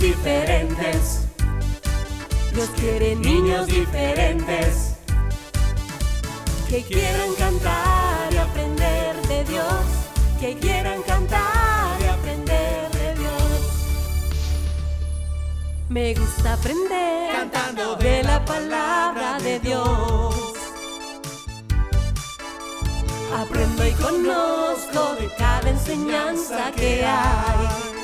diferentes. Dios quiere niños diferentes que quieran cantar y aprender de Dios, que quieran cantar y aprender de Dios. Me gusta aprender Cantando de la palabra de Dios. Aprendo y conozco de cada enseñanza que hay.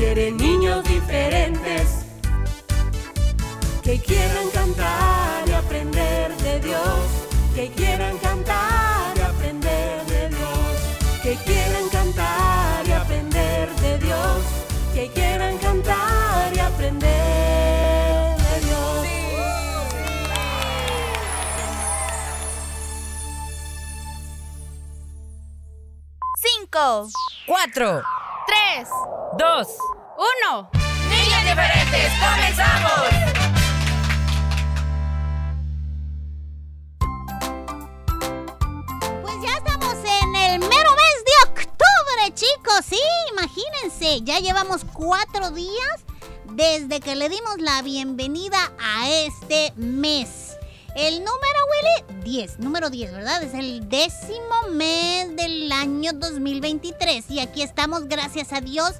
Quiere niños diferentes que quieran cantar y aprender de Dios, que quieran cantar y aprender de Dios, que quieran cantar y aprender de Dios, que quieran cantar y aprender de Dios. Cinco, cuatro, tres, dos, uno. Niños diferentes, comenzamos. Pues ya estamos en el mero mes de octubre, chicos. Sí, imagínense, ya llevamos cuatro días desde que le dimos la bienvenida a este mes. El número, Willy, 10, número 10, ¿verdad? Es el décimo mes del año 2023 y aquí estamos, gracias a Dios,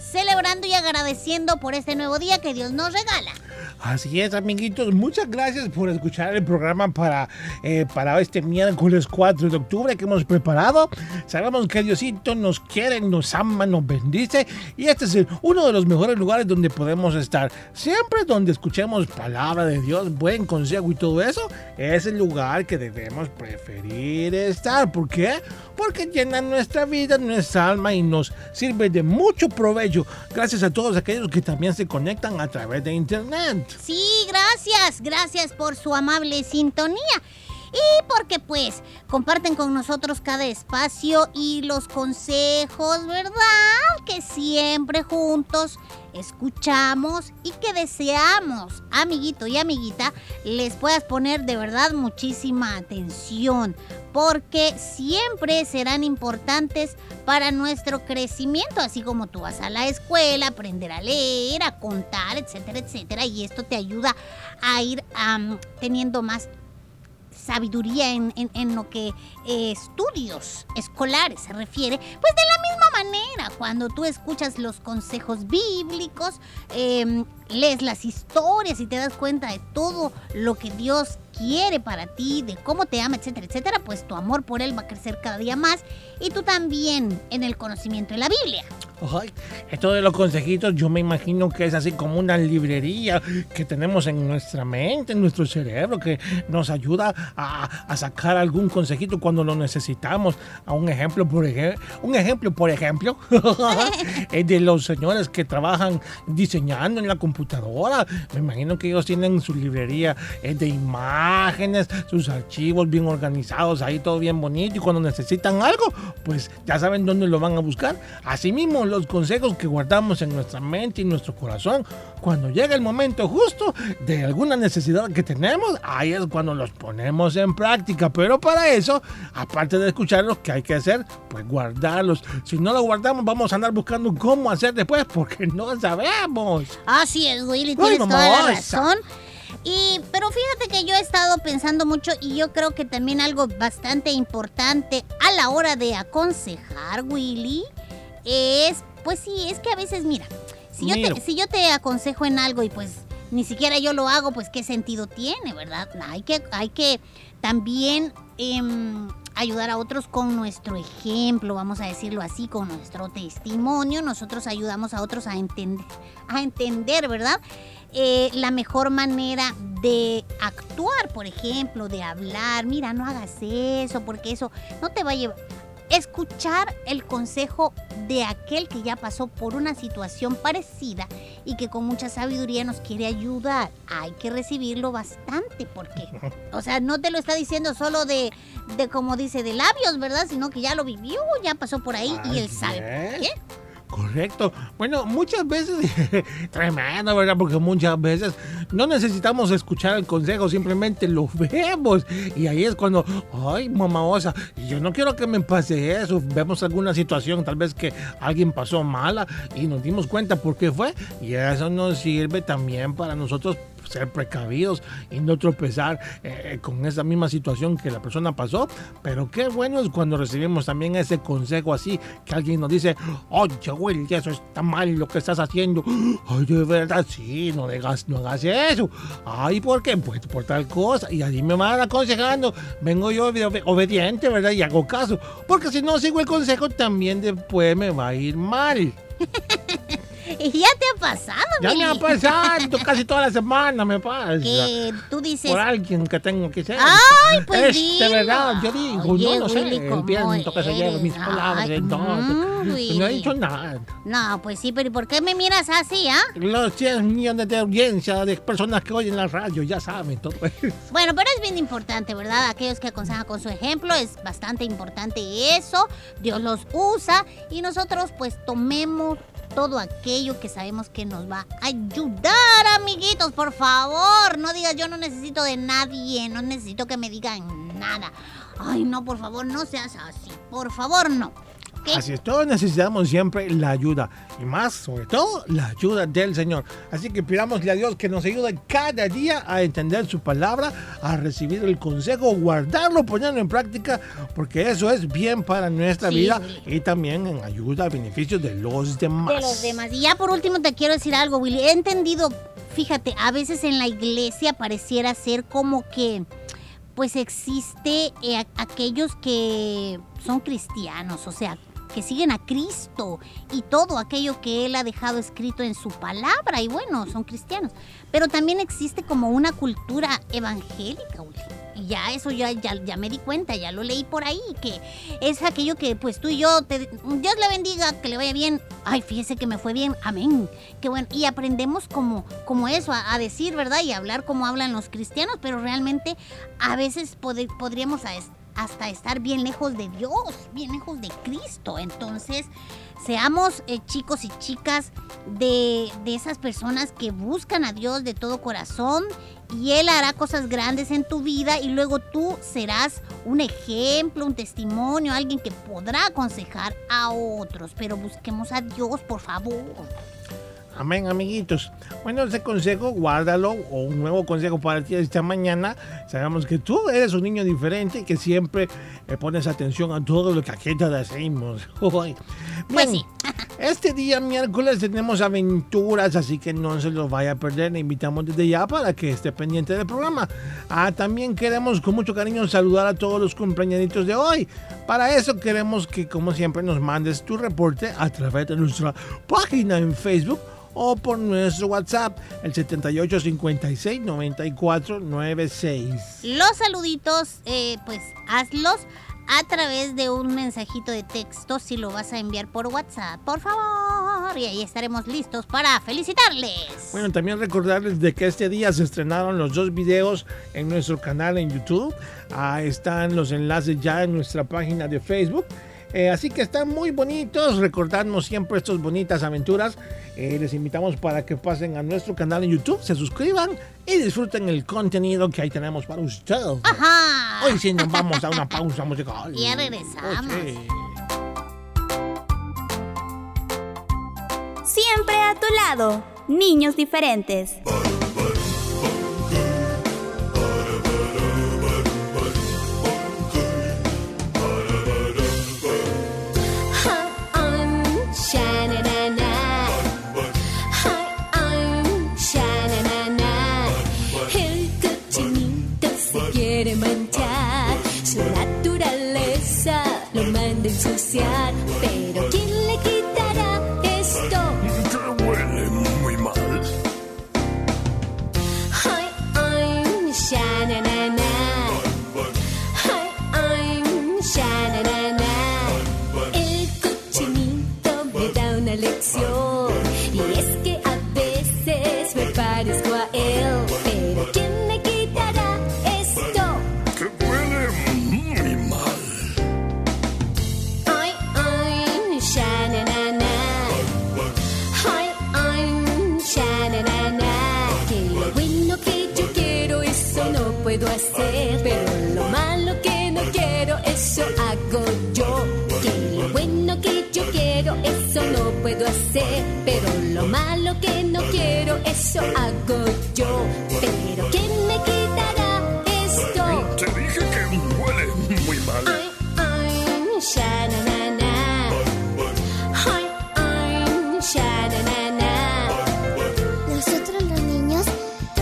celebrando y agradeciendo por este nuevo día que Dios nos regala. Así es, amiguitos. Muchas gracias por escuchar el programa para, eh, para este miércoles 4 de octubre que hemos preparado. Sabemos que Diosito nos quiere, nos ama, nos bendice. Y este es uno de los mejores lugares donde podemos estar. Siempre donde escuchemos palabra de Dios, buen consejo y todo eso, es el lugar que debemos preferir estar. ¿Por qué? Porque llena nuestra vida, nuestra alma y nos sirve de mucho provecho. Gracias a todos aquellos que también se conectan a través de internet. Sí, gracias, gracias por su amable sintonía. Y porque pues comparten con nosotros cada espacio y los consejos, ¿verdad? Que siempre juntos escuchamos y que deseamos, amiguito y amiguita, les puedas poner de verdad muchísima atención. Porque siempre serán importantes para nuestro crecimiento, así como tú vas a la escuela, aprender a leer, a contar, etcétera, etcétera. Y esto te ayuda a ir teniendo más sabiduría en, en- lo que eh, estudios escolares se refiere, pues de la misma manera, cuando tú escuchas los consejos bíblicos, em, lees las historias y te das cuenta de todo lo que Dios quiere para ti, de cómo te ama, etcétera, etcétera, pues tu amor por Él va a crecer cada día más y tú también en el conocimiento de la Biblia. Ay, esto de los consejitos yo me imagino que es así como una librería que tenemos en nuestra mente, en nuestro cerebro, que nos ayuda a, a sacar algún consejito cuando lo necesitamos. A un ejemplo, por ejemplo, un ejemplo, por ejemplo, es de los señores que trabajan diseñando en la computadora. Me imagino que ellos tienen su librería eh, de imágenes, sus archivos bien organizados, ahí todo bien bonito. Y cuando necesitan algo, pues ya saben dónde lo van a buscar. Asimismo, los consejos que guardamos en nuestra mente y nuestro corazón, cuando llega el momento justo de alguna necesidad que tenemos, ahí es cuando los ponemos en práctica. Pero para eso, aparte de escucharlos, ¿qué hay que hacer? Pues guardarlos. Si no los guardamos, vamos a andar buscando cómo hacer después, porque no sabemos. Así es, Willy, tienes toda la razón. Y, pero fíjate que yo he estado pensando mucho y yo creo que también algo bastante importante a la hora de aconsejar, Willy, es, pues sí, es que a veces, mira, si yo, te, si yo te aconsejo en algo y pues ni siquiera yo lo hago, pues qué sentido tiene, ¿verdad? Hay que, hay que también em, ayudar a otros con nuestro ejemplo, vamos a decirlo así, con nuestro testimonio. Nosotros ayudamos a otros a entender, a entender, ¿verdad? Eh, la mejor manera de actuar, por ejemplo, de hablar. Mira, no hagas eso, porque eso no te va a llevar. Escuchar el consejo de aquel que ya pasó por una situación parecida y que con mucha sabiduría nos quiere ayudar. Hay que recibirlo bastante porque, o sea, no te lo está diciendo solo de, de como dice, de labios, ¿verdad? Sino que ya lo vivió, ya pasó por ahí y él sabe. ¿Qué? Correcto. Bueno, muchas veces, tremendo, ¿verdad? Porque muchas veces no necesitamos escuchar el consejo, simplemente lo vemos. Y ahí es cuando, ay, mamá osa, yo no quiero que me pase eso. Vemos alguna situación, tal vez que alguien pasó mala y nos dimos cuenta por qué fue. Y eso nos sirve también para nosotros ser precavidos y no tropezar eh, con esa misma situación que la persona pasó. Pero qué bueno es cuando recibimos también ese consejo así, que alguien nos dice, oye, Will, eso está mal lo que estás haciendo. Ay, de verdad, sí, no hagas, no hagas eso. Ay, ¿por qué? Pues por tal cosa. Y así me van aconsejando. Vengo yo obediente, ¿verdad? Y hago caso. Porque si no sigo el consejo, también después me va a ir mal. ¿Y ya te ha pasado, Ya me ha pasado, casi toda la semana me pasa. Que tú dices... Por alguien que tengo que ser. ¡Ay, pues Es de verdad, yo digo, Oye, no lo sé, Willy, ¿cómo pienso que se lleva eres? mis palabras, Ay, entonces, mm, no he dicho nada. No, pues sí, pero ¿y por qué me miras así, ah? Los 100 millones de audiencia de personas que oyen la radio ya saben todo eso. Bueno, pero es bien importante, ¿verdad? Aquellos que aconsejan con su ejemplo, es bastante importante eso. Dios los usa y nosotros pues tomemos todo aquello que sabemos que nos va a ayudar, amiguitos, por favor. No digas yo no necesito de nadie, no necesito que me digan nada. Ay, no, por favor, no seas así. Por favor, no. Así es, todos necesitamos siempre la ayuda y más, sobre todo, la ayuda del Señor. Así que pidámosle a Dios que nos ayude cada día a entender su palabra, a recibir el consejo, guardarlo, ponerlo en práctica, porque eso es bien para nuestra Sí, vida y también en ayuda a beneficio de los demás. de los demás. Y ya por último te quiero decir algo, Willy. He entendido, fíjate, a veces en la iglesia pareciera ser como que pues existe eh, aquellos que son cristianos, o sea, que siguen a Cristo y todo aquello que Él ha dejado escrito en su palabra, y bueno, son cristianos. Pero también existe como una cultura evangélica, Willy. Y ya eso ya, ya, me di cuenta, ya lo leí por ahí, que es aquello que pues tú y yo, te- Dios le bendiga, que le vaya bien. Ay, fíjese que me fue bien, amén. Qué bueno. Y aprendemos como, como eso, a, decir, ¿verdad? Y hablar como hablan los cristianos, pero realmente a veces pode- podríamos a es- hasta estar bien lejos de Dios, bien lejos de Cristo. Entonces, seamos eh, chicos y chicas de, de esas personas que buscan a Dios de todo corazón y Él hará cosas grandes en tu vida y luego tú serás un ejemplo, un testimonio, alguien que podrá aconsejar a otros. Pero busquemos a Dios, por favor. Amén, amiguitos. Bueno, ese consejo, guárdalo, o un nuevo consejo para ti esta mañana. Sabemos que tú eres un niño diferente y que siempre le pones atención a todo lo que aquí te decimos. Pues Bien, sí. Este día miércoles tenemos aventuras, así que no se los vaya a perder. Le invitamos desde ya para que esté pendiente del programa. Ah, también queremos con mucho cariño saludar a todos los cumpleañitos de hoy. Para eso queremos que, como siempre, nos mandes tu reporte a través de nuestra página en Facebook o por nuestro WhatsApp, el 7856-9496. Los saluditos, eh, pues hazlos a través de un mensajito de texto si lo vas a enviar por WhatsApp, por favor. Y ahí estaremos listos para felicitarles. Bueno, también recordarles de que este día se estrenaron los dos videos en nuestro canal en YouTube. Ah, están los enlaces ya en nuestra página de Facebook. Eh, así que están muy bonitos. Recordadnos siempre estas bonitas aventuras. Eh, les invitamos para que pasen a nuestro canal en YouTube, se suscriban y disfruten el contenido que ahí tenemos para ustedes. Ajá. Hoy sí nos vamos a una pausa musical. Ya regresamos. Oh, sí. Siempre a tu lado, niños diferentes. Manda malo que no quiero, eso hago yo. Pero ¿quién me quitará esto? Te dije que huele muy mal. Ay, ay, sha-na-na-na. Ay, ay, sha-na-na-na. Nosotros los niños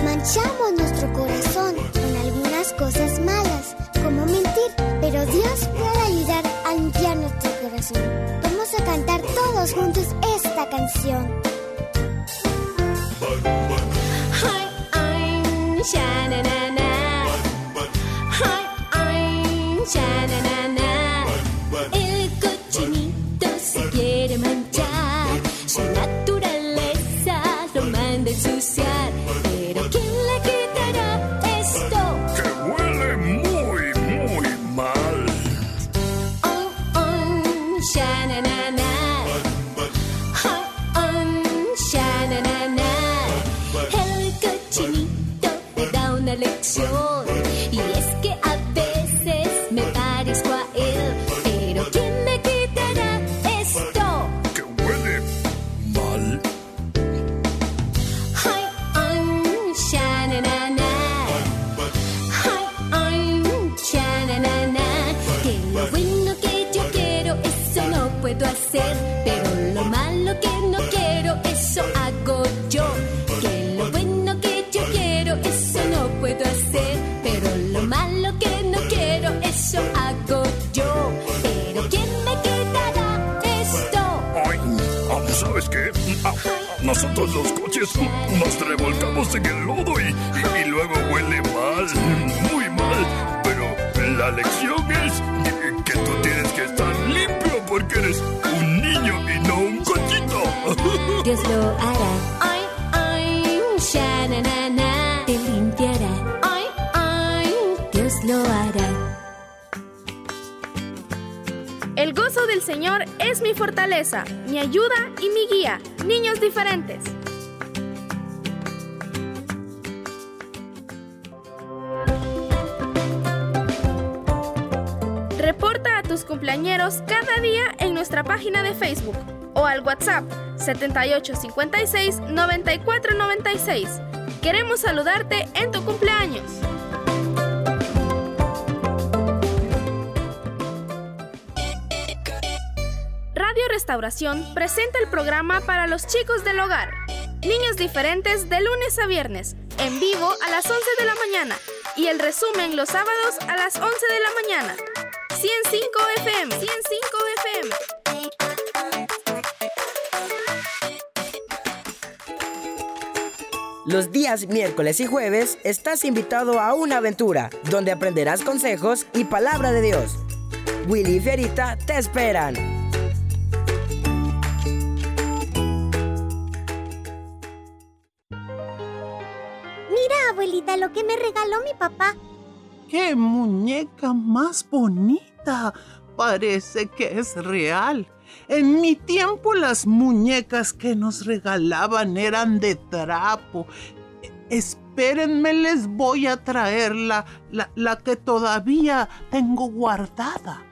manchamos nuestro corazón con algunas cosas malas, como mentir, pero Dios puede ayudar a limpiar nuestro corazón. Vamos a cantar todos juntos esta canción. Ay, sha-na-na-na. Ay, ay, sha-na-na-na. El Reporta a tus cumpleañeros cada día en nuestra página de Facebook o al WhatsApp 7856 9496. Queremos saludarte en tu cumpleaños. Radio Restauración presenta el programa para los chicos del hogar. Niños diferentes de lunes a viernes, en vivo a las 11 de la mañana y el resumen los sábados a las 11 de la mañana. 105 FM, 105 FM. Los días miércoles y jueves estás invitado a una aventura donde aprenderás consejos y palabra de Dios. Willy y Fierita te esperan. Mira, abuelita, lo que me regaló mi papá. ¡Qué muñeca más bonita! Parece que es real. En mi tiempo las muñecas que nos regalaban eran de trapo. Espérenme, les voy a traer la, la, la que todavía tengo guardada.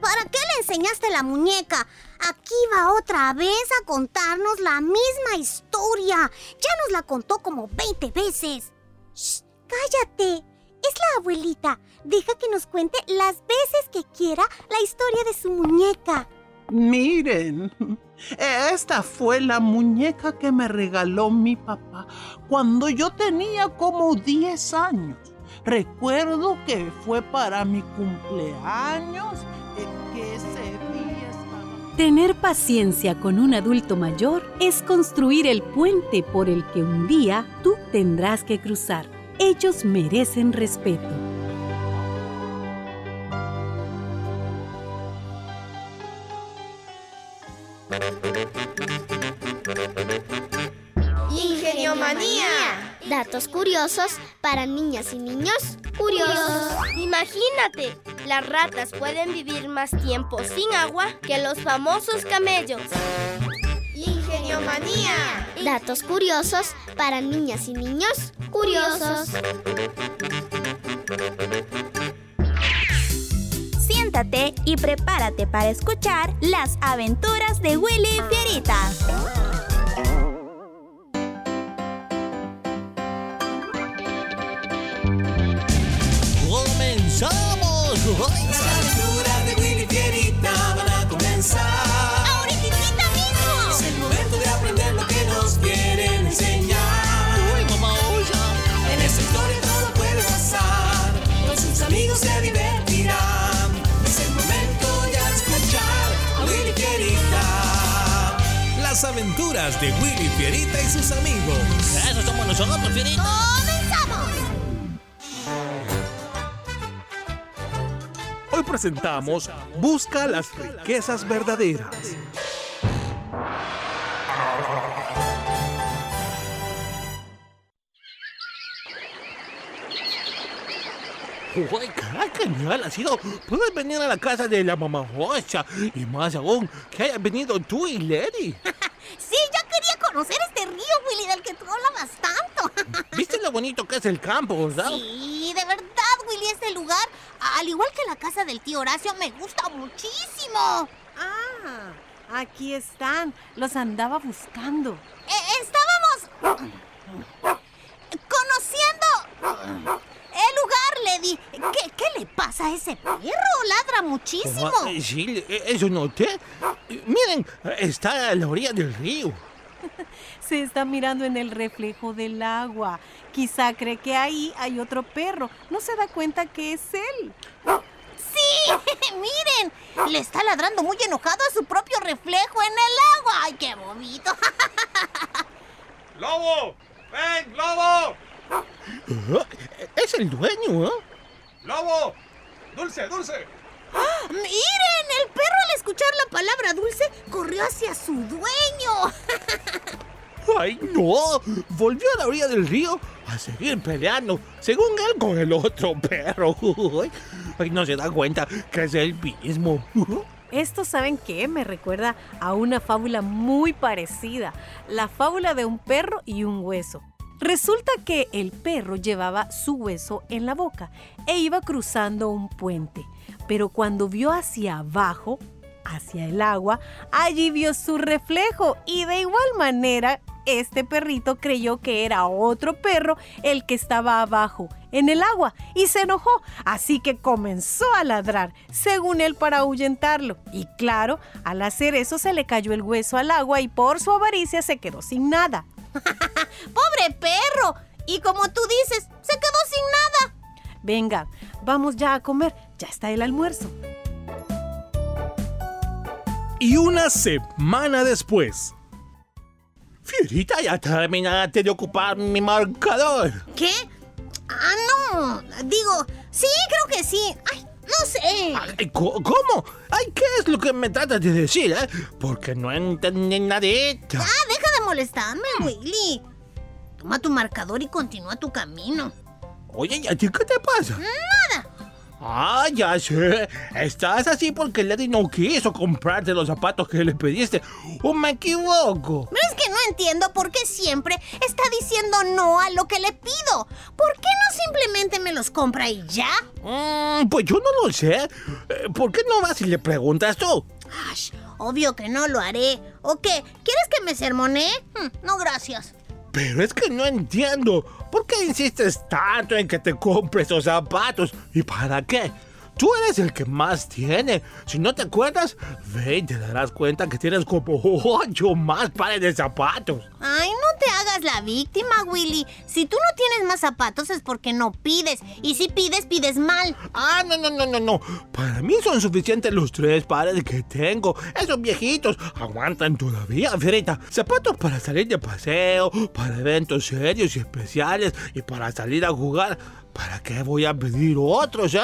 ¿Para qué le enseñaste la muñeca? Aquí va otra vez a contarnos la misma historia. Ya nos la contó como 20 veces. Shh, cállate. Es la abuelita. Deja que nos cuente las veces que quiera la historia de su muñeca. Miren, esta fue la muñeca que me regaló mi papá cuando yo tenía como 10 años. Recuerdo que fue para mi cumpleaños, que ese día estaba... Tener paciencia con un adulto mayor es construir el puente por el que un día tú tendrás que cruzar. Ellos merecen respeto. Ingeniomanía. Datos curiosos para niñas y niños curiosos. Imagínate, las ratas pueden vivir más tiempo sin agua que los famosos camellos. Ingeniomanía. Datos curiosos para niñas y niños curiosos. Siéntate y prepárate para escuchar las aventuras de Willy Fierita. Aventuras de Willy Fierita y sus amigos. Eso somos nosotros, Fierita. ¡Comenzamos! Hoy presentamos Busca las riquezas verdaderas. ¡Uy, qué genial ha sido! Puedes venir a la casa de la mamá Rocha. Y más aún, que hayas venido tú y Lady. Sí, ya quería conocer este río, Willy, del que tú hablabas tanto. ¿Viste lo bonito que es el campo, verdad? Sí, de verdad, Willy, este lugar, al igual que la casa del tío Horacio, me gusta muchísimo. Ah, aquí están. Los andaba buscando. Eh, estábamos conociendo ¿Qué, qué le pasa a ese perro? Ladra muchísimo. Eh, Sí, eh, eso noté. Eh, Miren, está a la orilla del río. Se está mirando en el reflejo del agua. Quizá cree que ahí hay otro perro. No se da cuenta que es él. Sí, miren, le está ladrando muy enojado a su propio reflejo en el agua. ¡Ay, qué bonito! ¡Lobo! ¡Ven, lobo! Es el dueño, ¿eh? ¡Lobo! ¡Dulce, dulce! ¡Ah! Miren, el perro al escuchar la palabra dulce corrió hacia su dueño. ¡Ay, no! Volvió a la orilla del río a seguir peleando, según él, con el otro perro. Ay, Ay, no se da cuenta que es el mismo. Esto, ¿saben qué? Me recuerda a una fábula muy parecida. La fábula de un perro y un hueso. Resulta que el perro llevaba su hueso en la boca e iba cruzando un puente. Pero cuando vio hacia abajo, hacia el agua, allí vio su reflejo y de igual manera este perrito creyó que era otro perro el que estaba abajo en el agua y se enojó, así que comenzó a ladrar, según él para ahuyentarlo. Y claro, al hacer eso se le cayó el hueso al agua y por su avaricia se quedó sin nada. ¡Pobre perro! Y como tú dices, se quedó sin nada. Venga, vamos ya a comer, ya está el almuerzo. Y una semana después. Fierita, ya terminaste de ocupar mi marcador. ¿Qué? Ah, no. Digo, sí, creo que sí. Ay, no sé. Ay, ¿Cómo? Ay, ¿qué es lo que me tratas de decir, eh? Porque no entendí nadita. Ah, de molestarme, Willy. Toma tu marcador y continúa tu camino. Oye, ¿y a ti qué te pasa? Nada. Ah, ya sé. Estás así porque Lady no quiso comprarte los zapatos que le pediste. ¿O me equivoco? Pero es que no entiendo por qué siempre está diciendo no a lo que le pido. ¿Por qué no simplemente me los compra y ya? Mm, pues yo no lo sé. Eh, ¿Por qué no vas y le preguntas tú? Ash, obvio que no lo haré. ¿O qué? ¿Quieres que me sermonee? Hmm, no, gracias. Pero es que no entiendo. ¿Por qué insistes tanto en que te compres esos zapatos? ¿Y para qué? Tú eres el que más tiene. Si no te acuerdas, ve y te darás cuenta que tienes como ocho más pares de zapatos. Ay, no te hagas la víctima, Willy. Si tú no tienes más zapatos es porque no pides. Y si pides, pides mal. Ah, no, no, no, no, no. Para mí son suficientes los tres pares que tengo. Esos viejitos aguantan todavía, Fierita. Zapatos para salir de paseo, para eventos serios y especiales y para salir a jugar. ¿Para qué voy a pedir otros, eh?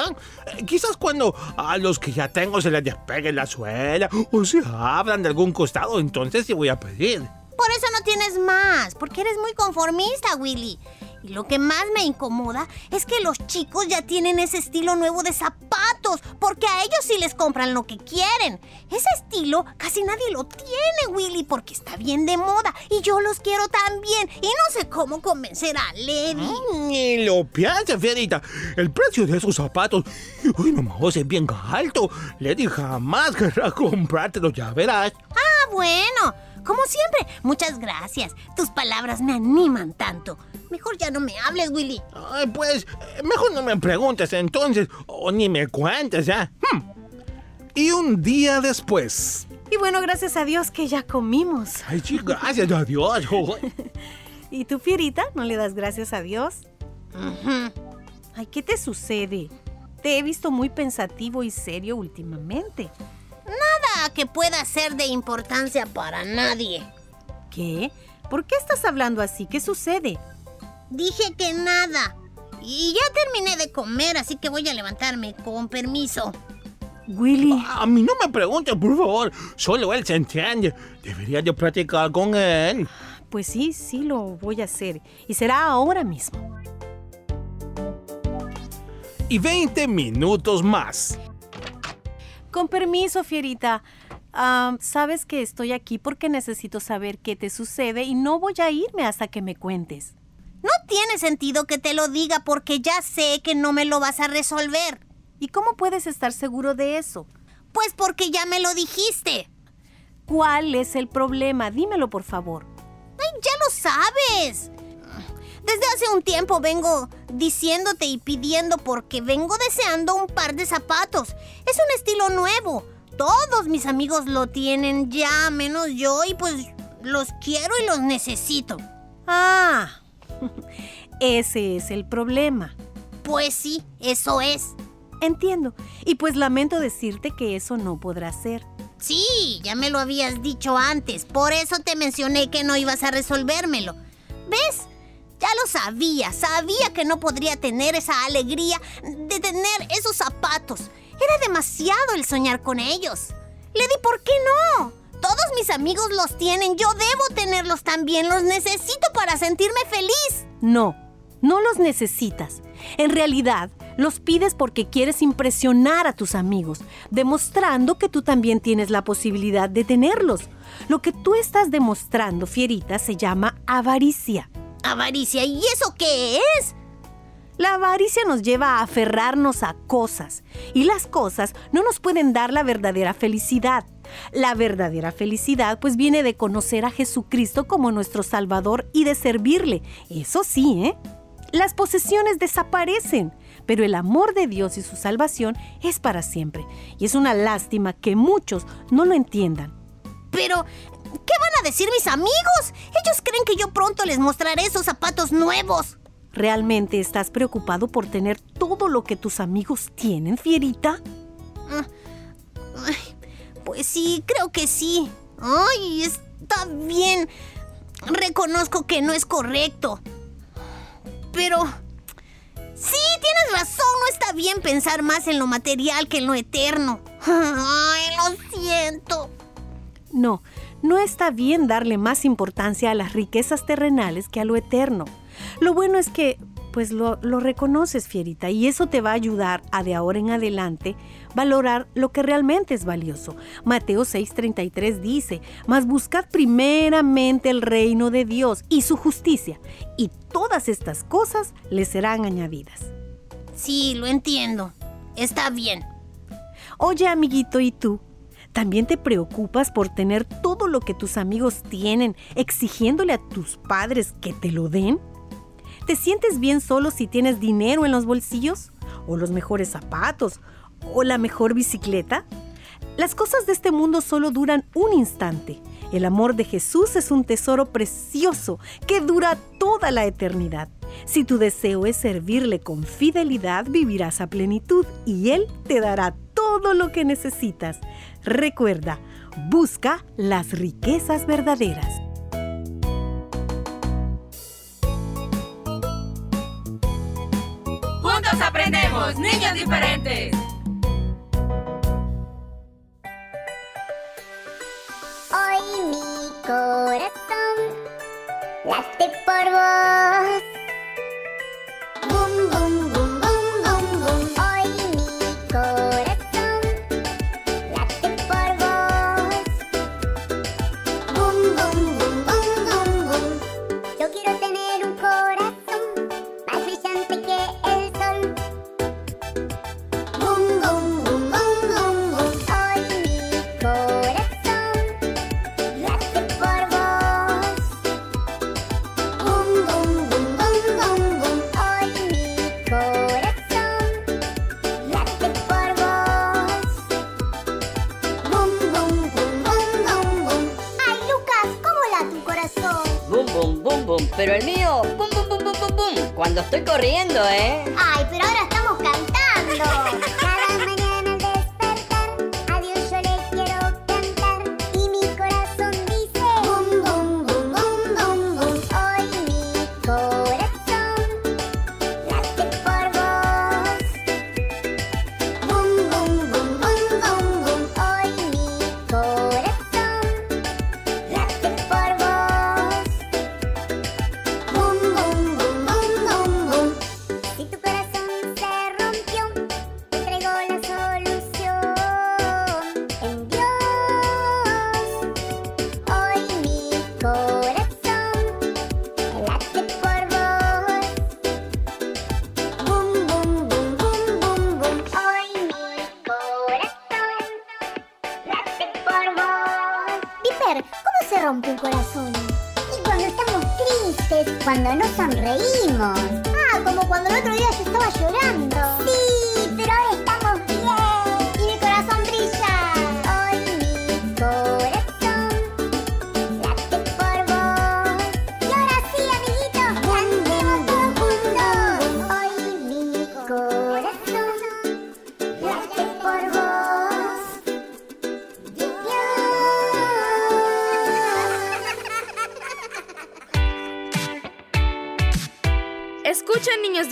Eh, Quizás cuando a los que ya tengo se les despegue la suela o se abran de algún costado, entonces sí voy a pedir. Por eso no tienes más, porque eres muy conformista, Willy. Y lo que más me incomoda es que los chicos ya tienen ese estilo nuevo de zapatos, porque a ellos sí les compran lo que quieren. Ese estilo casi nadie lo tiene, Willy, porque está bien de moda y yo los quiero también. Y no sé cómo convencer a Levi. Ni lo pienses, Fierita. El precio de esos zapatos, uy, no es bien alto. Lady jamás querrá comprártelo, ya verás. Ah, bueno. Como siempre, muchas gracias. Tus palabras me animan tanto. Mejor ya no me hables, Willy. Ay, pues, mejor no me preguntes entonces, o ni me cuentes, ¿ya? Hmm. Y un día después. Y bueno, gracias a Dios que ya comimos. Ay, sí, gracias a Dios. ¿Y tú, Fierita, no le das gracias a Dios? Ay, ¿qué te sucede? Te he visto muy pensativo y serio últimamente. Nada que pueda ser de importancia para nadie. ¿Qué? ¿Por qué estás hablando así? ¿Qué sucede? Dije que nada. Y ya terminé de comer, así que voy a levantarme con permiso. Willy. A mí no me preguntes, por favor. Solo él se entiende. Debería yo platicar con él. Pues sí, sí lo voy a hacer. Y será ahora mismo. Y 20 minutos más. Con permiso, Fierita. Sabes que estoy aquí porque necesito saber qué te sucede y no voy a irme hasta que me cuentes. No tiene sentido que te lo diga porque ya sé que no me lo vas a resolver. ¿Y cómo puedes estar seguro de eso? Pues porque ya me lo dijiste. ¿Cuál es el problema? Dímelo, por favor. Ay, ya lo sabes. Desde hace un tiempo vengo diciéndote y pidiendo porque vengo deseando un par de zapatos. Es un estilo nuevo. Todos mis amigos lo tienen ya, menos yo, y pues los quiero y los necesito. Ah, ese es el problema. Pues sí, eso es. Entiendo. Y pues lamento decirte que eso no podrá ser. Sí, ya me lo habías dicho antes. Por eso te mencioné que no ibas a resolvérmelo. ¿Ves? Ya lo sabía. Sabía que no podría tener esa alegría de tener esos zapatos. Era demasiado el soñar con ellos. Le di, ¿por qué no? Todos mis amigos los tienen. Yo debo tenerlos también. Los necesito para sentirme feliz. No, no los necesitas. En realidad, los pides porque quieres impresionar a tus amigos, demostrando que tú también tienes la posibilidad de tenerlos. Lo que tú estás demostrando, Fierita, se llama avaricia. ¿Avaricia? ¿Y eso qué es? La avaricia nos lleva a aferrarnos a cosas y las cosas no nos pueden dar la verdadera felicidad. La verdadera felicidad pues viene de conocer a Jesucristo como nuestro Salvador y de servirle. Eso sí, ¿eh? Las posesiones desaparecen, pero el amor de Dios y su salvación es para siempre. Y es una lástima que muchos no lo entiendan. Pero, ¿qué van a decir mis amigos? Ellos creen que yo pronto les mostraré esos zapatos nuevos. ¿Realmente estás preocupado por tener todo lo que tus amigos tienen, Fierita? Ay, pues sí, creo que sí. Ay, está bien. Reconozco que no es correcto. Pero... Sí, tienes razón, no está bien pensar más en lo material que en lo eterno. Ay, lo siento. No, no está bien darle más importancia a las riquezas terrenales que a lo eterno. Lo bueno es que, pues lo, lo, reconoces, Fierita, y eso te va a ayudar a de ahora en adelante valorar lo que realmente es valioso. Mateo 6:33 dice, mas buscad primeramente el reino de Dios y su justicia, y todas estas cosas les serán añadidas. Sí, lo entiendo. Está bien. Oye, amiguito, ¿y tú? ¿También te preocupas por tener todo lo que tus amigos tienen, exigiéndole a tus padres que te lo den? ¿Te sientes bien solo si tienes dinero en los bolsillos? ¿O los mejores zapatos? ¿O la mejor bicicleta? Las cosas de este mundo solo duran un instante El amor de Jesús es un tesoro precioso que dura toda la eternidad. Si tu deseo es servirle con fidelidad, vivirás a plenitud y Él te dará todo lo que necesitas. Recuerda, busca las riquezas verdaderas. Juntos aprendemos, niños diferentes. Hoy mi corazón late por vos. Pero el mío, bum, bum, bum, bum, bum, bum. Cuando estoy corriendo, ¿eh? Ay, pero ahora estamos cantando.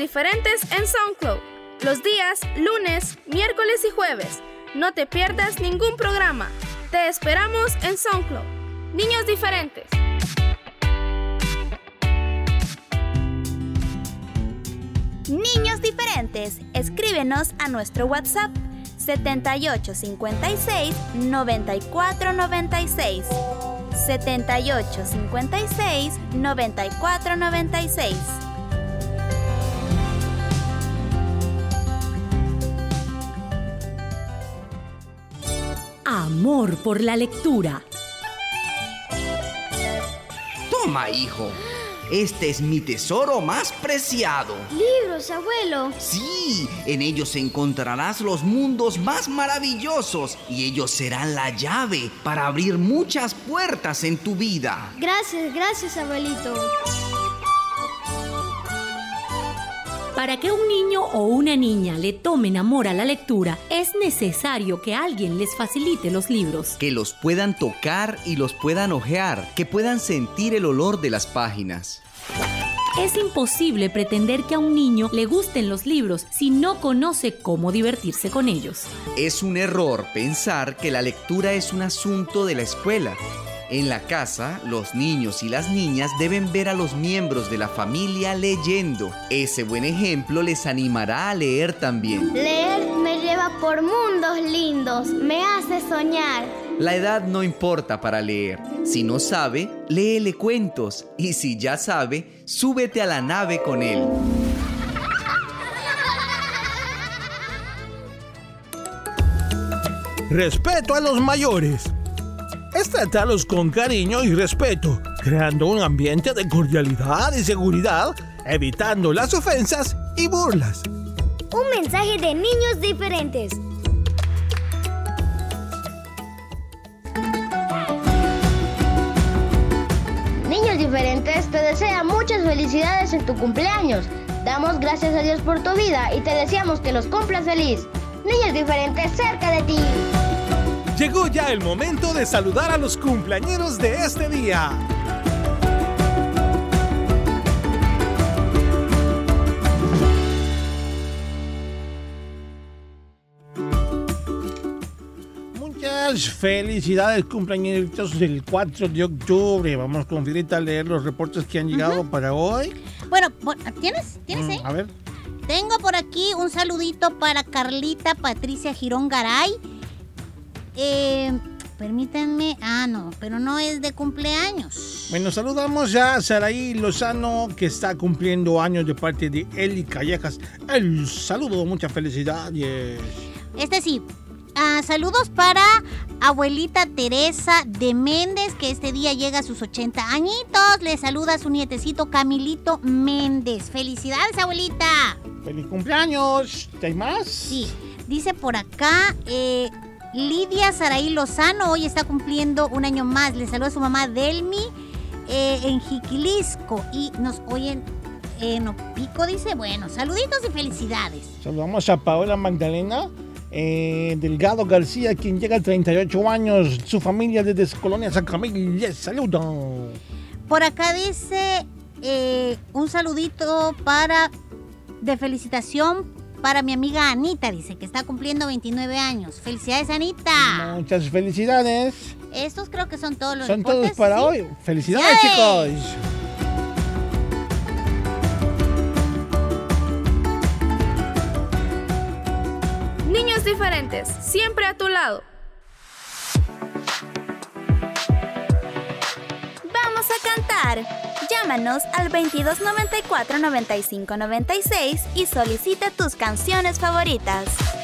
Diferentes en SoundCloud. Los días lunes, miércoles y jueves. No te pierdas ningún programa. Te esperamos en SoundCloud. Niños Diferentes. Niños diferentes, escríbenos a nuestro WhatsApp 7856 9496. 7856 9496. Amor por la lectura. Toma, hijo. Este es mi tesoro más preciado. Libros, abuelo. Sí, en ellos encontrarás los mundos más maravillosos y ellos serán la llave para abrir muchas puertas en tu vida. Gracias, gracias, abuelito. Para que un niño o una niña le tomen amor a la lectura, es necesario que alguien les facilite los libros. Que los puedan tocar y los puedan ojear, que puedan sentir el olor de las páginas. Es imposible pretender que a un niño le gusten los libros si no conoce cómo divertirse con ellos. Es un error pensar que la lectura es un asunto de la escuela. En la casa, los niños y las niñas deben ver a los miembros de la familia leyendo. Ese buen ejemplo les animará a leer también. Leer me lleva por mundos lindos, me hace soñar. La edad no importa para leer. Si no sabe, léele cuentos. Y si ya sabe, súbete a la nave con él. Respeto a los mayores. Es tratarlos con cariño y respeto, creando un ambiente de cordialidad y seguridad, evitando las ofensas y burlas. Un mensaje de niños diferentes. desea muchas felicidades en tu cumpleaños. Damos gracias a Dios por tu vida y te deseamos que los cumplas feliz. Niños diferentes cerca de ti. Llegó ya el momento de saludar a los cumpleañeros de este día. Muchas felicidades, cumpleaños del 4 de octubre. Vamos con Firita a leer los reportes que han llegado para hoy. Bueno, bueno, ¿tienes? ¿Tienes Mm, ahí? A ver. Tengo por aquí un saludito para Carlita Patricia Girón Garay. Eh, permítanme. Ah, no, pero no es de cumpleaños. Bueno, saludamos ya a Saraí Lozano, que está cumpliendo años de parte de Eli Callejas. El saludo, muchas felicidades. Este sí. Ah, saludos para abuelita Teresa de Méndez, que este día llega a sus 80 añitos. Le saluda a su nietecito Camilito Méndez. Felicidades, abuelita. ¡Feliz cumpleaños! ¿Hay más? Sí. Dice por acá, eh, Lidia Saraí Lozano hoy está cumpliendo un año más. Le saluda a su mamá Delmi eh, en Jiquilisco y nos oyen en Opico. Dice, bueno, saluditos y felicidades. Saludamos a Paola Magdalena eh, Delgado García, quien llega a 38 años. Su familia desde Colonia San Camilo les saluda. Por acá dice eh, un saludito para de felicitación para mi amiga Anita. Dice que está cumpliendo 29 años. Felicidades, Anita. Muchas felicidades. Estos creo que son todos los Son todos para ¿sí? hoy. Felicidades, ¡Felicidades! chicos. Niños diferentes, siempre a tu lado. Vamos a cantar. Llámanos al 2294 95 96 y solicita tus canciones favoritas.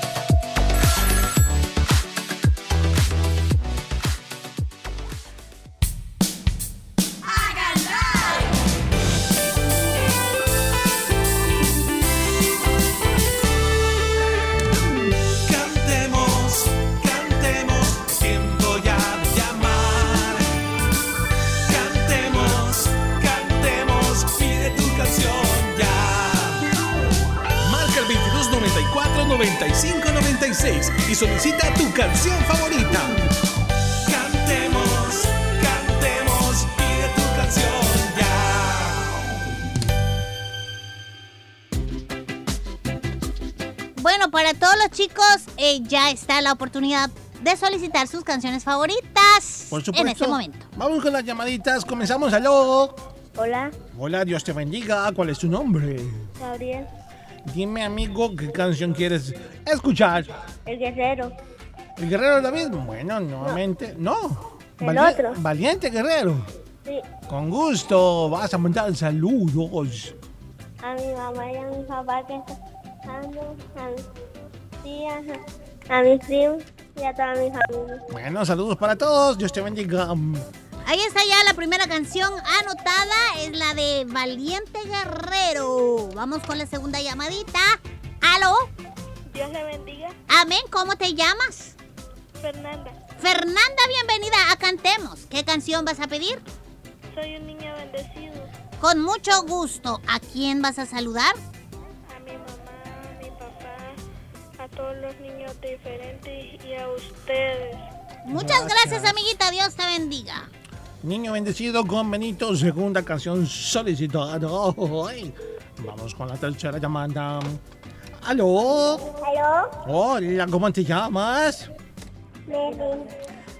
Ya está la oportunidad de solicitar sus canciones favoritas Por en supuesto. este momento. Vamos con las llamaditas. Comenzamos. ¡Aló! Hola, Hola, Dios te bendiga. ¿Cuál es tu nombre? Gabriel, Dime, amigo, ¿qué canción quieres escuchar? el guerrero. ¿El Guerrero David? Bueno, nuevamente. No. El otro. Valiente Guerrero. Sí, Con gusto. Vas a mandar saludos. a mi mamá y a mi papá que están a mis tías, a, mis primos y a toda mi familia. Bueno, saludos para todos. Dios te bendiga. Ahí está ya la primera canción anotada, es la de Valiente Guerrero. Vamos con la segunda llamadita. ¿Aló? Dios le bendiga, Amén, ¿cómo te llamas? Fernanda. Fernanda, bienvenida a Cantemos. ¿Qué canción vas a pedir? Soy un niño bendecido. Con mucho gusto. ¿A quién vas a saludar? Todos los niños diferentes y a ustedes. Muchas gracias, Gracias. amiguita. Dios te bendiga. Niño bendecido con Benito, segunda canción solicitada. Ay, Vamos con la tercera llamada. ¿Aló? ¿Aló? Hola, ¿cómo te llamas?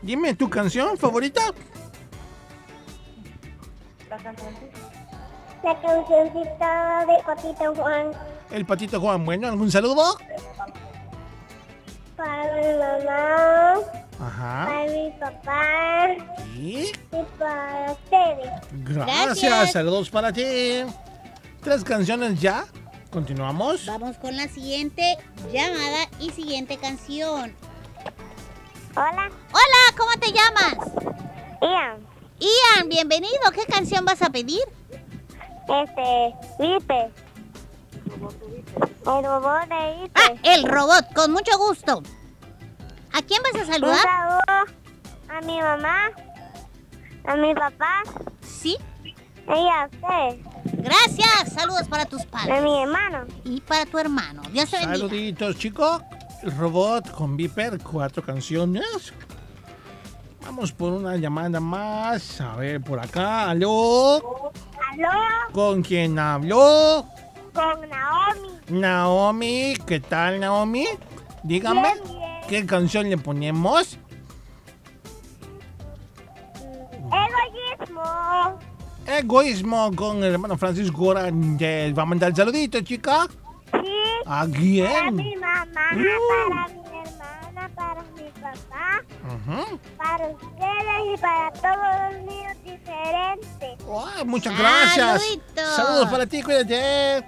Dime tu canción favorita. La cancioncita de Patito Juan El patito Juan. Bueno, ¿algún saludo? Para mi mamá, Ajá. para mi papá Sí. y para ustedes. Gracias. Gracias. Saludos para ti. Tres canciones ya. Continuamos. Vamos con la siguiente llamada y siguiente canción. Hola, Hola, ¿cómo te llamas? Ian. Ian, bienvenido. ¿Qué canción vas a pedir? Este, Vipe. El robot de Vipe. Ah, el robot, con mucho gusto. ¿A quién vas a Un saludar? saludo a mi mamá, a mi papá Sí. Ella, usted. Gracias. Saludos para tus padres. De mi hermano. Y para tu hermano. Dios te bendiga. Saluditos, chicos. El robot con Viper, cuatro canciones. Vamos por una llamada más. A ver, por acá. ¿Aló? ¿Aló? ¿Con quién habló? Con Naomi. Naomi. ¿Qué tal, Naomi? Dígame. Bien, bien. ¿Qué canción le ponemos? Egoísmo. Egoísmo con el hermano Francisco Oranges. ¿Va a mandar saluditos, chica? Sí. ¿A Para quién? mi mamá, para mi hermana, para mi papá, para ustedes y para todos los niños diferentes. Ay, muchas gracias. Saluditos. Saludos para ti, cuídate.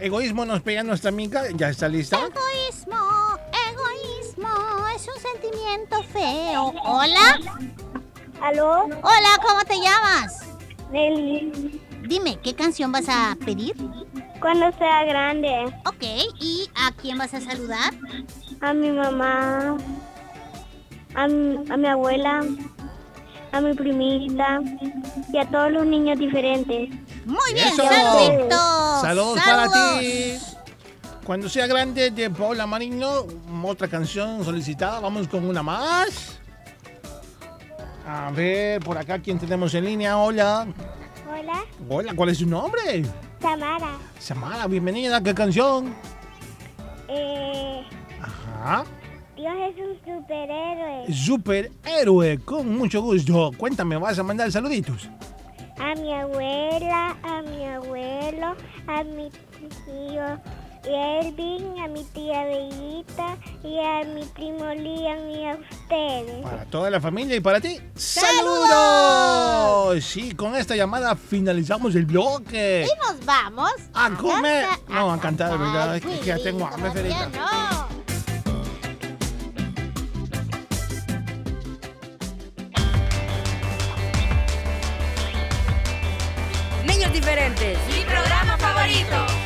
Egoísmo nos pega nuestra amiga. ¿Ya está lista? Egoísmo, egoísmo, es un sentimiento feo. Hola. ¿Aló? Hola, ¿cómo te llamas? Nelly. Dime, ¿qué canción vas a pedir? Cuando sea grande. Ok, ¿y a quién vas a saludar? A mi mamá, a mi, a mi abuela, a mi primita y a todos los niños diferentes. Muy bien, Eso. saluditos. Saludos para ti. Cuando sea grande de Paula Marino, otra canción solicitada. Vamos con una más. A ver, por acá, ¿quién tenemos en línea? Hola. Hola, Hola, ¿cuál es su nombre? Tamara. Samara, bienvenida. ¿Qué canción? Eh, Ajá. Dios es un superhéroe. Superhéroe, con mucho gusto. Cuéntame, ¿vas a mandar saluditos? A mi abuela, a mi abuelo, a mi tío Elvin, a mi tía Bellita y a mi primo Liam y a ustedes. Para toda la familia y para ti. ¡Saludos! ¡Saludos! Sí, con esta llamada finalizamos el bloque. Y nos vamos A comer. cantar- No, a cantar, ¿verdad? Es que, ya tengo hambre, Ferita. no. Diferentes. Mi programa favorito.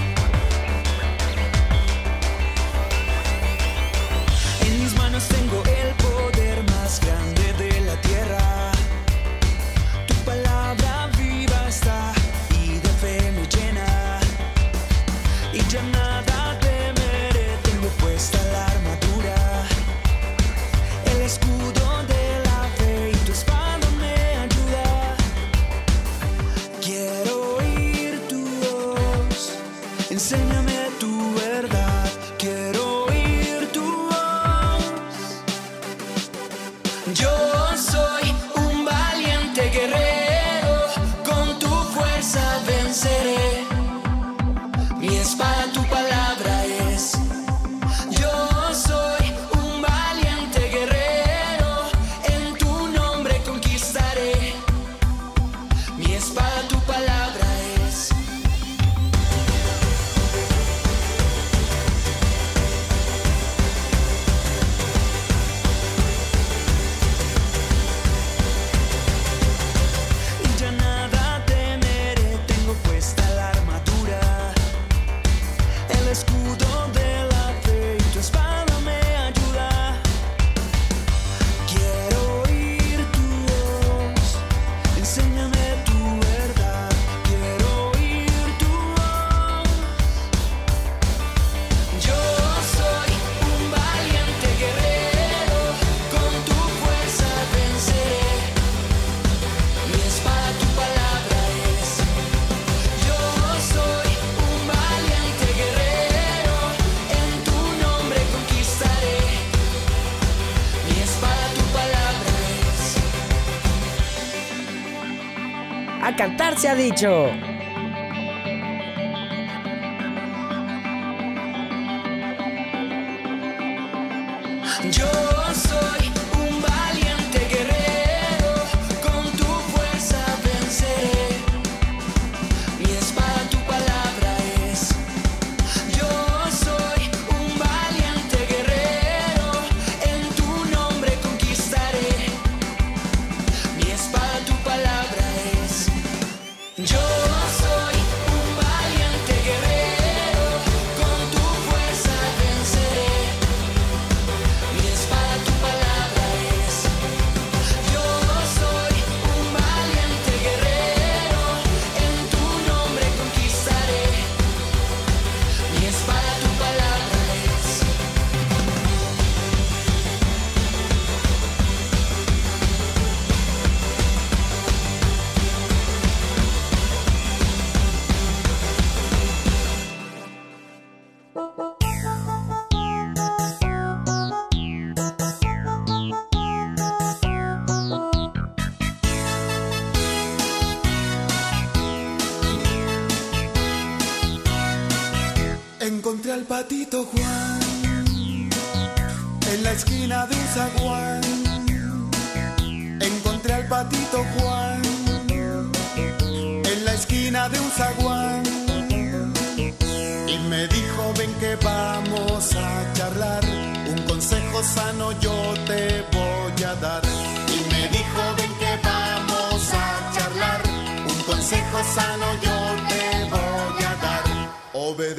A cantar se ha dicho.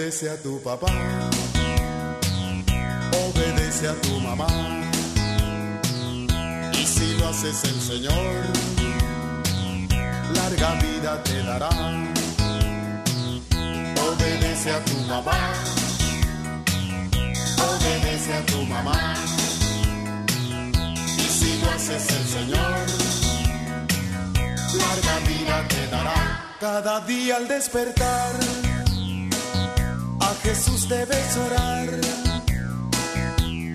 Obedece a tu papá. Obedece a tu mamá. Y si lo haces el Señor, larga vida te dará. Obedece a tu mamá. Obedece a tu mamá. Y si lo haces el Señor, larga vida te dará. Cada día al despertar, Jesús debes orar.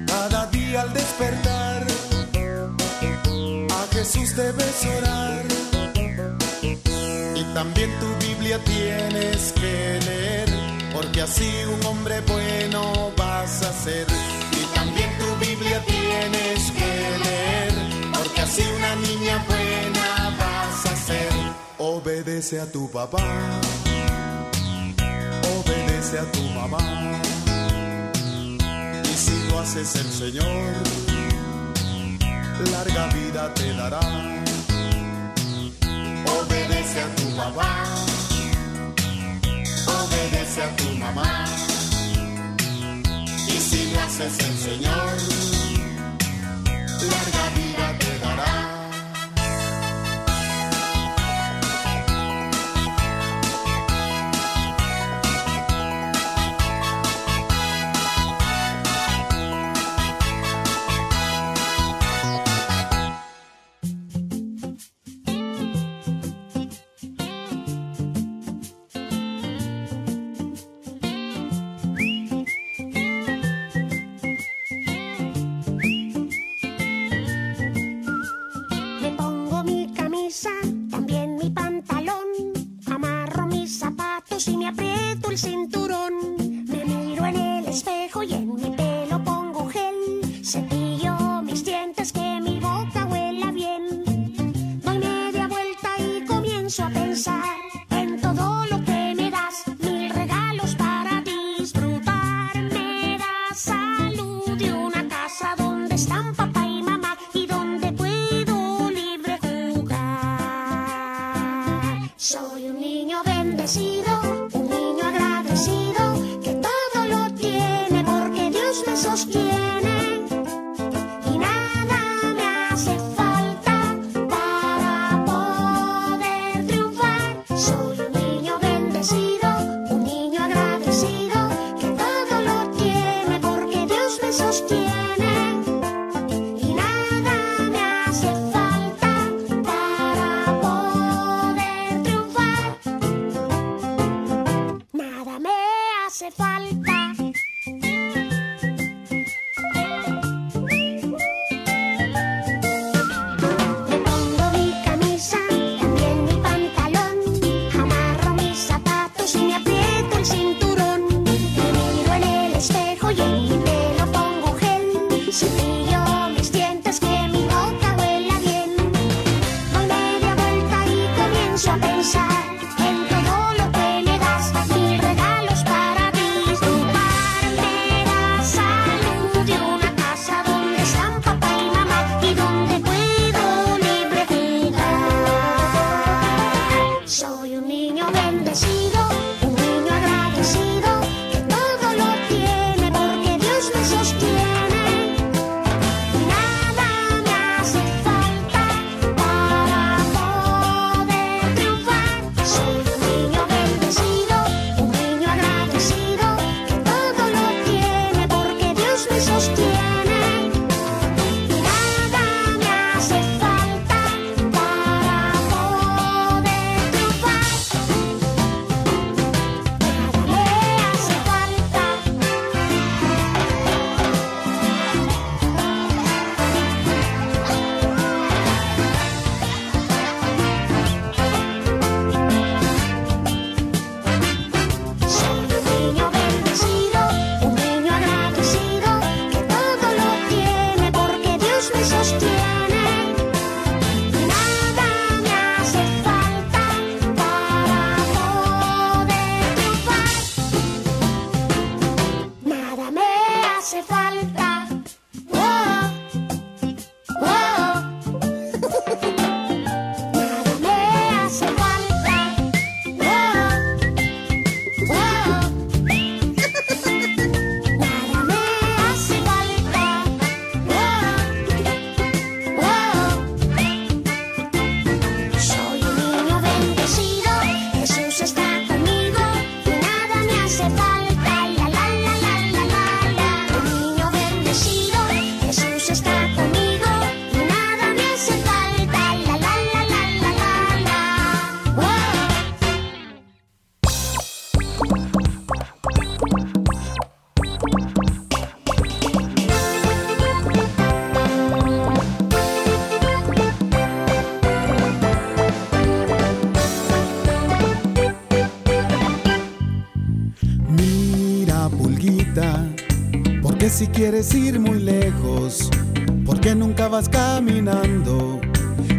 Cada día al despertar, a Jesús debes orar. Y también tu Biblia tienes que leer, porque así un hombre bueno vas a ser. Y también tu Biblia tienes que leer, porque así una niña buena vas a ser. Obedece a tu papá, obedece a tu mamá. Y si lo haces el Señor, larga vida te dará obedece a tu papá, obedece a tu mamá. Y si lo haces el Señor, larga vida niño bendecido, un niño agradecido. si quieres ir muy lejos, porque nunca vas caminando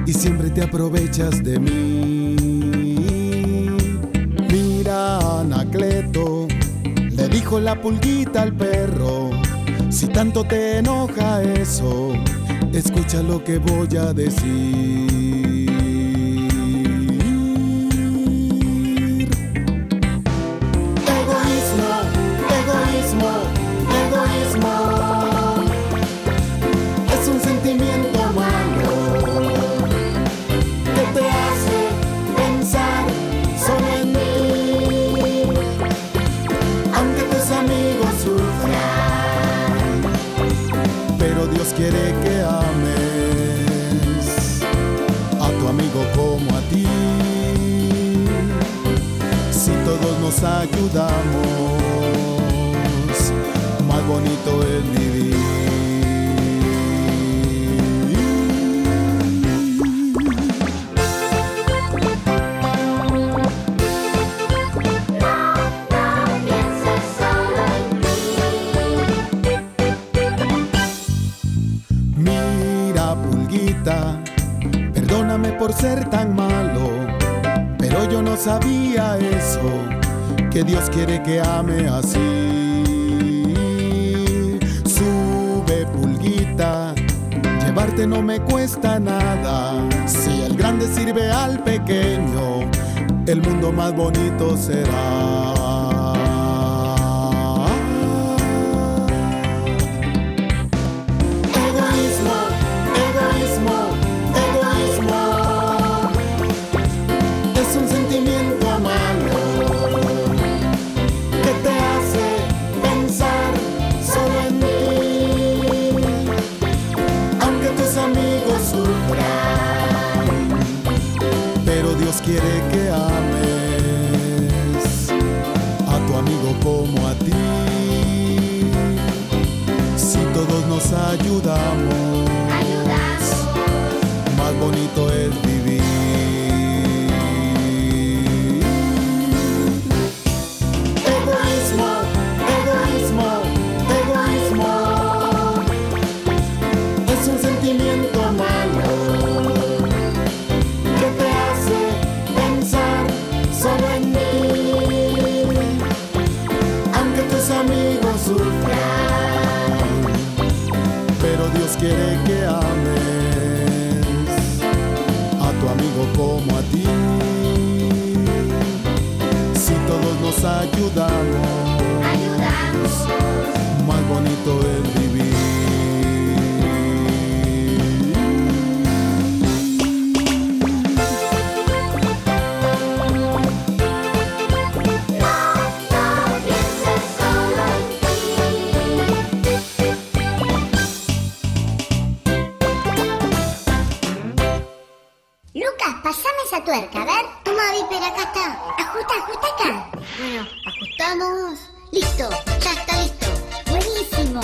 y siempre te aprovechas de mí. Mira, Anacleto, le dijo la pulguita al perro, si tanto te enoja eso, escucha lo que voy a decir. grande sirve al pequeño, el mundo más bonito será. quiere que ames a tu amigo como a ti. Si todos nos ayudamos Listo, ya está listo. Buenísimo.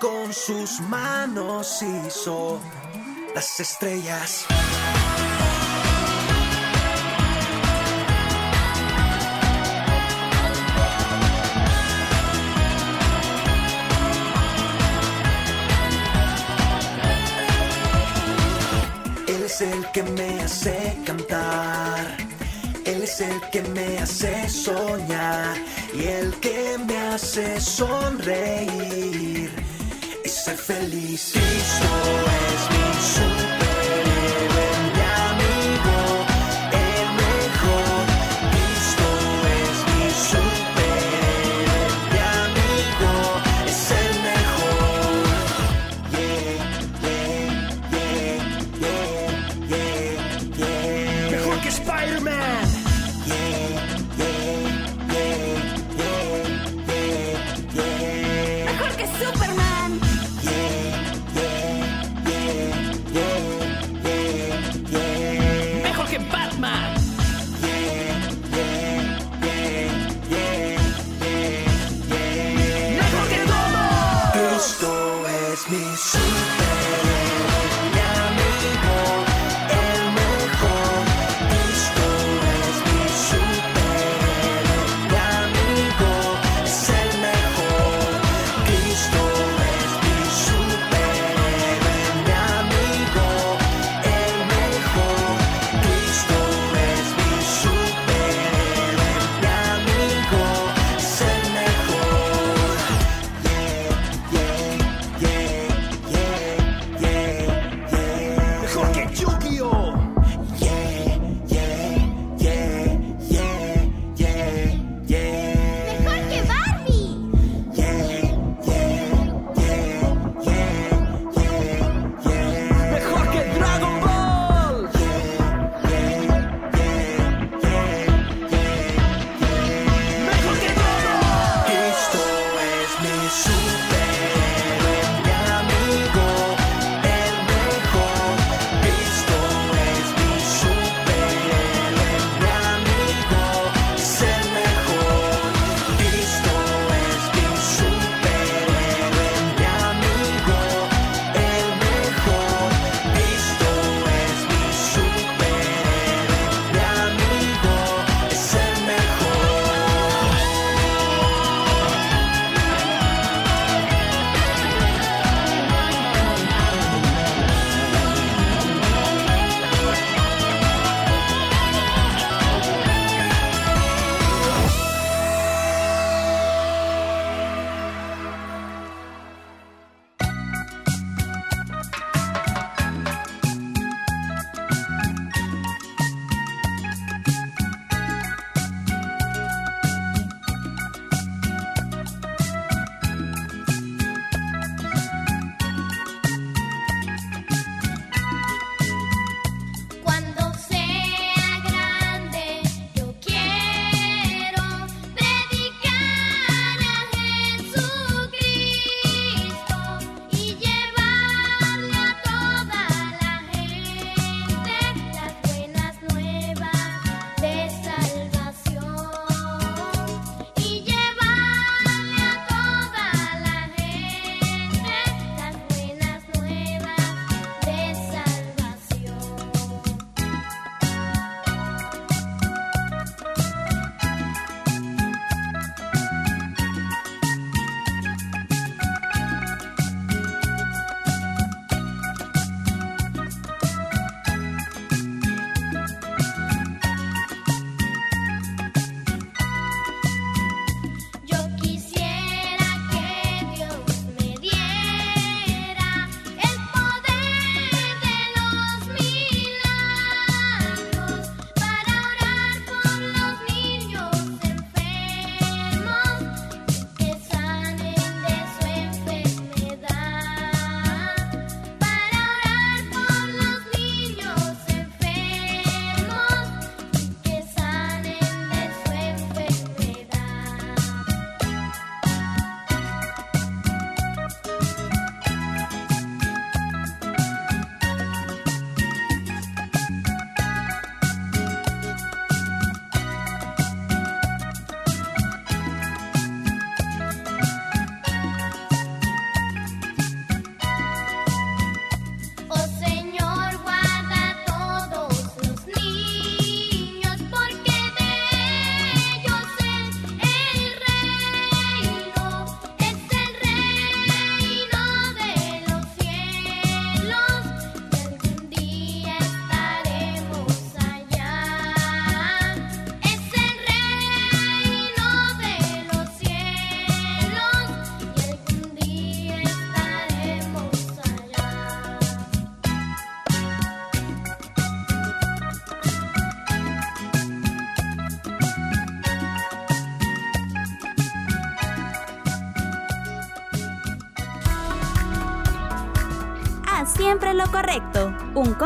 con sus manos hizo las estrellas. Él es el que me hace cantar. Él es el que me hace soñar y el que me hace sonreír ser feliz. Cristo es mi super.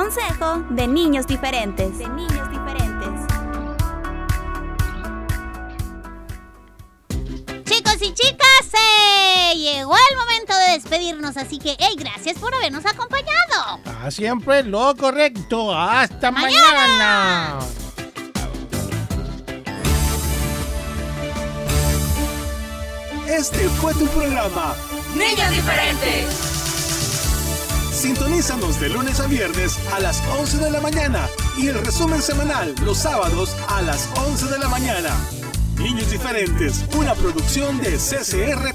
Consejo de niños diferentes. De niños diferentes. Chicos y chicas, se llegó el momento de despedirnos, así que, hey, gracias por habernos acompañado. Ah, siempre lo correcto. Hasta mañana. Este fue tu programa. Niños diferentes. Sintonízanos de lunes a viernes a las 11 de la mañana y el resumen semanal los sábados a las 11 de la mañana. Niños diferentes, una producción de CCR.